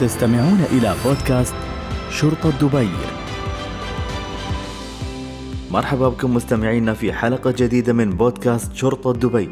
تستمعون إلى بودكاست شرطة دبي. مرحبا بكم مستمعينا في حلقة جديدة من بودكاست شرطة دبي.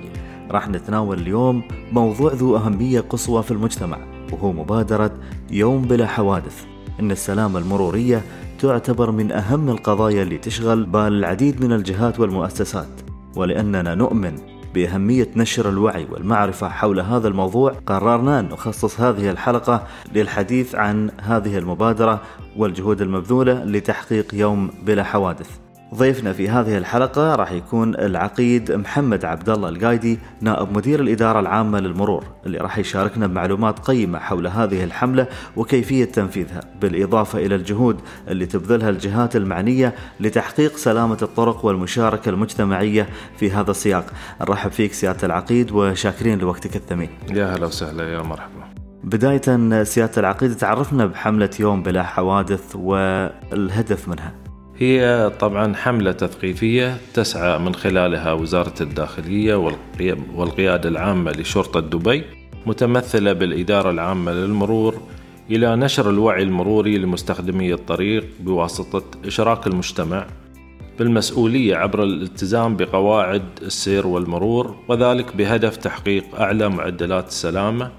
راح نتناول اليوم موضوع ذو أهمية قصوى في المجتمع وهو مبادرة يوم بلا حوادث. إن السلامة المرورية تعتبر من أهم القضايا اللي تشغل بال العديد من الجهات والمؤسسات ولأننا نؤمن بأهمية نشر الوعي والمعرفة حول هذا الموضوع قررنا أن نخصص هذه الحلقة للحديث عن هذه المبادرة والجهود المبذولة لتحقيق يوم بلا حوادث. ضيفنا في هذه الحلقة راح يكون العقيد محمد عبد الله القايدي نائب مدير الإدارة العامة للمرور اللي راح يشاركنا بمعلومات قيمة حول هذه الحملة وكيفية تنفيذها بالإضافة إلى الجهود اللي تبذلها الجهات المعنية لتحقيق سلامة الطرق والمشاركة المجتمعية في هذا السياق. نرحب فيك سيادة العقيد وشاكرين لوقتك الثمين. يا هلا وسهلا يا مرحبا. بداية سيادة العقيد تعرفنا بحملة يوم بلا حوادث والهدف منها. هي طبعا حملة تثقيفية تسعى من خلالها وزارة الداخلية والقيادة العامة لشرطة دبي متمثلة بالإدارة العامة للمرور إلى نشر الوعي المروري لمستخدمي الطريق بواسطة إشراك المجتمع بالمسؤولية عبر الالتزام بقواعد السير والمرور وذلك بهدف تحقيق أعلى معدلات السلامة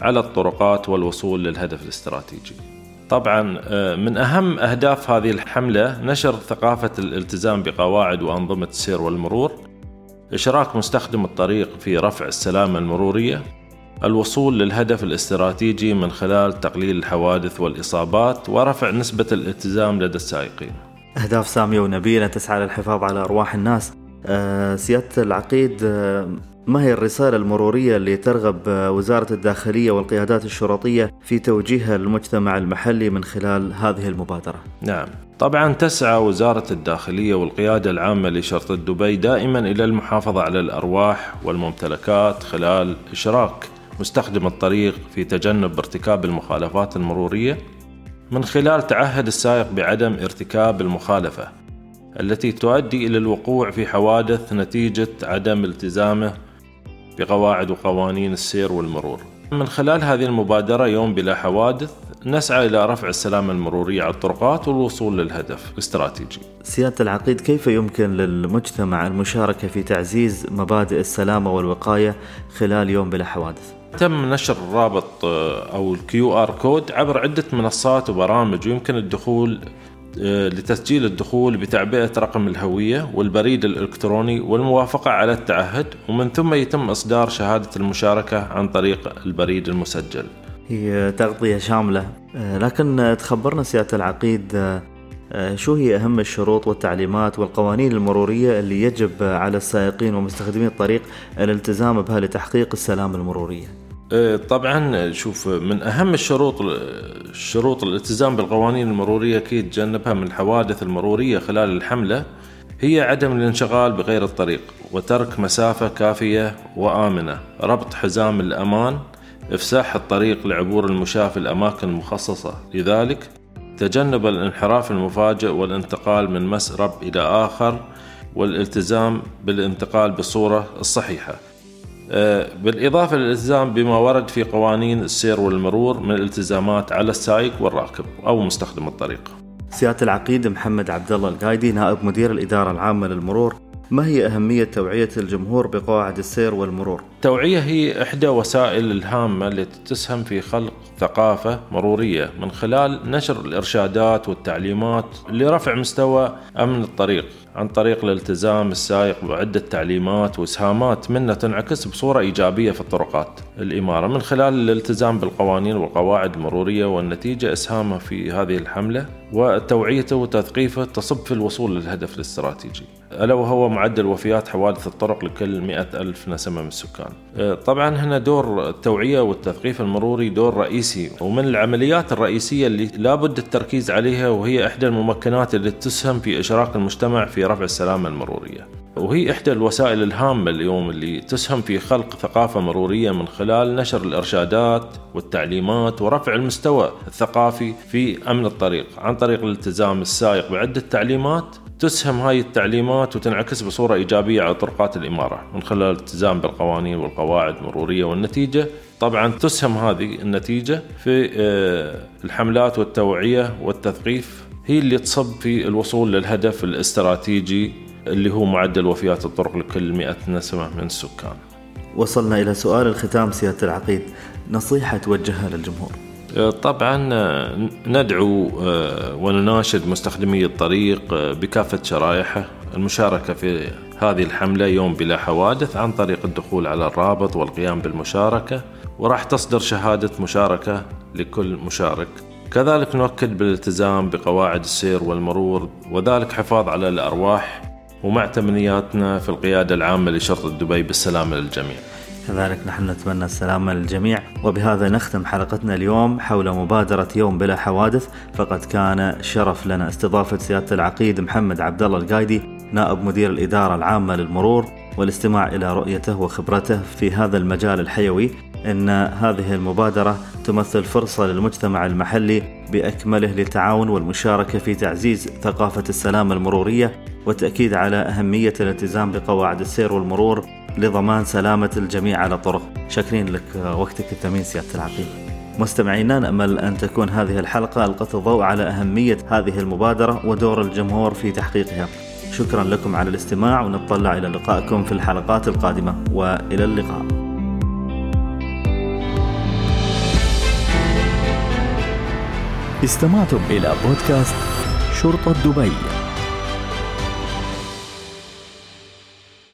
على الطرقات والوصول للهدف الاستراتيجي. طبعا آه، من أهم أهداف هذه الحملة نشر ثقافة الالتزام بقواعد وأنظمة السير والمرور إشراك مستخدم الطريق في رفع السلامة المرورية الوصول للهدف الاستراتيجي من خلال تقليل الحوادث والإصابات ورفع نسبة الالتزام لدى السائقين. أهداف سامية ونبيلة تسعى للحفاظ على أرواح الناس. أه سيادة العقيد أه ما هي الرسالة المرورية اللي ترغب وزارة الداخلية والقيادات الشرطية في توجيهها للمجتمع المحلي من خلال هذه المبادرة؟ نعم طبعا تسعى وزارة الداخلية والقيادة العامة لشرطة دبي دائما إلى المحافظة على الأرواح والممتلكات خلال إشراك مستخدم الطريق في تجنب ارتكاب المخالفات المرورية من خلال تعهد السائق بعدم ارتكاب المخالفة التي تؤدي إلى الوقوع في حوادث نتيجة عدم التزامه بقواعد وقوانين السير والمرور. من خلال هذه المبادرة يوم بلا حوادث نسعى إلى رفع السلامة المرورية على الطرقات والوصول للهدف الاستراتيجي. سيادة العقيد كيف يمكن للمجتمع المشاركة في تعزيز مبادئ السلامة والوقاية خلال يوم بلا حوادث؟ تم نشر الرابط آه، أو ال QR code عبر عدة منصات وبرامج ويمكن الدخول لتسجيل الدخول بتعبئة رقم الهوية والبريد الإلكتروني والموافقة على التعهد ومن ثم يتم إصدار شهادة المشاركة عن طريق البريد المسجل هي تغطية شاملة آه، لكن تخبرنا سيادة العقيد آه، شو هي أهم الشروط والتعليمات والقوانين المرورية اللي يجب على السائقين ومستخدمي الطريق الالتزام بها لتحقيق السلامة المرورية؟ إيه، طبعا شوف من أهم الشروط الشروط الالتزام بالقوانين المرورية كي تجنبها من الحوادث المرورية خلال الحملة هي عدم الانشغال بغير الطريق وترك مسافة كافية وآمنة ربط حزام الأمان إفساح الطريق لعبور المشاة في الأماكن المخصصة. لذلك تجنب الانحراف المفاجئ والانتقال من مسرب إلى آخر والالتزام بالانتقال بالصورة الصحيحة. بالإضافة للإلتزام بما ورد في قوانين السير والمرور من الالتزامات على السائق والراكب أو مستخدم الطريق. سيادة العقيد محمد عبد الله القايدي نائب مدير الإدارة العامة للمرور ما هي أهمية توعية الجمهور بقواعد السير والمرور؟ التوعية هي إحدى وسائل الهامة التي تسهم في خلق ثقافة مرورية من خلال نشر الإرشادات والتعليمات لرفع مستوى أمن الطريق عن طريق الالتزام السائق بعدة تعليمات وإسهامات منها تنعكس بصورة إيجابية في الطرقات الإمارة من خلال الالتزام بالقوانين والقواعد المرورية والنتيجة إسهامه في هذه الحملة وتوعيته وتثقيفه تصب في الوصول للهدف الاستراتيجي. ألا وهو معدل وفيات حوادث الطرق لكل مئة ألف نسمة من السكان. أه، طبعا هنا دور التوعية والتثقيف المروري دور رئيسي ومن العمليات الرئيسية اللي لابد التركيز عليها وهي إحدى الممكنات اللي تسهم في إشراك المجتمع في رفع السلامة المرورية. وهي إحدى الوسائل الهامة اليوم اللي تسهم في خلق ثقافة مرورية من خلال نشر الإرشادات والتعليمات ورفع المستوى الثقافي في أمن الطريق عن طريق الالتزام السائق بعدة تعليمات تسهم هاي التعليمات وتنعكس بصورة إيجابية على طرقات الإمارة من خلال الالتزام بالقوانين والقواعد المرورية والنتيجة. طبعا تسهم هذه النتيجة في آه، الحملات والتوعية والتثقيف هي اللي تصب في الوصول للهدف الاستراتيجي اللي هو معدل وفيات الطرق لكل 100 نسمة من السكان. وصلنا إلى سؤال الختام سيادة العقيد. نصيحة توجهها للجمهور. آه، طبعا آه، ندعو آه، ونناشد مستخدمي الطريق بكافة شرائحه. المشاركة في هذه الحملة يوم بلا حوادث عن طريق الدخول على الرابط والقيام بالمشاركة وراح تصدر شهادة مشاركة لكل مشارك. كذلك نؤكد بالالتزام بقواعد السير والمرور وذلك حفاظ على الأرواح ومع تمنياتنا في القيادة العامة لشرطة دبي بالسلامة للجميع. كذلك نحن نتمنى السلامة للجميع وبهذا نختم حلقتنا اليوم حول مبادرة يوم بلا حوادث. فقد كان شرف لنا استضافة سيادة العقيد محمد عبد الله القايدي نائب مدير الإدارة العامة للمرور والاستماع إلى رؤيته وخبرته في هذا المجال الحيوي. إن هذه المبادرة تمثل فرصة للمجتمع المحلي بأكمله للتعاون والمشاركة في تعزيز ثقافة السلامة المرورية والتأكيد على أهمية الالتزام بقواعد السير والمرور لضمان سلامة الجميع على الطرق. شاكرين لك وقتك الثمين سياده العقيد. مستمعينا نأمل أن تكون هذه الحلقة ألقت الضوء على أهمية هذه المبادرة ودور الجمهور في تحقيقها. شكرا لكم على الاستماع ونتطلع إلى لقائكم في الحلقات القادمة وإلى اللقاء. استمعتم إلى بودكاست شرطة دبي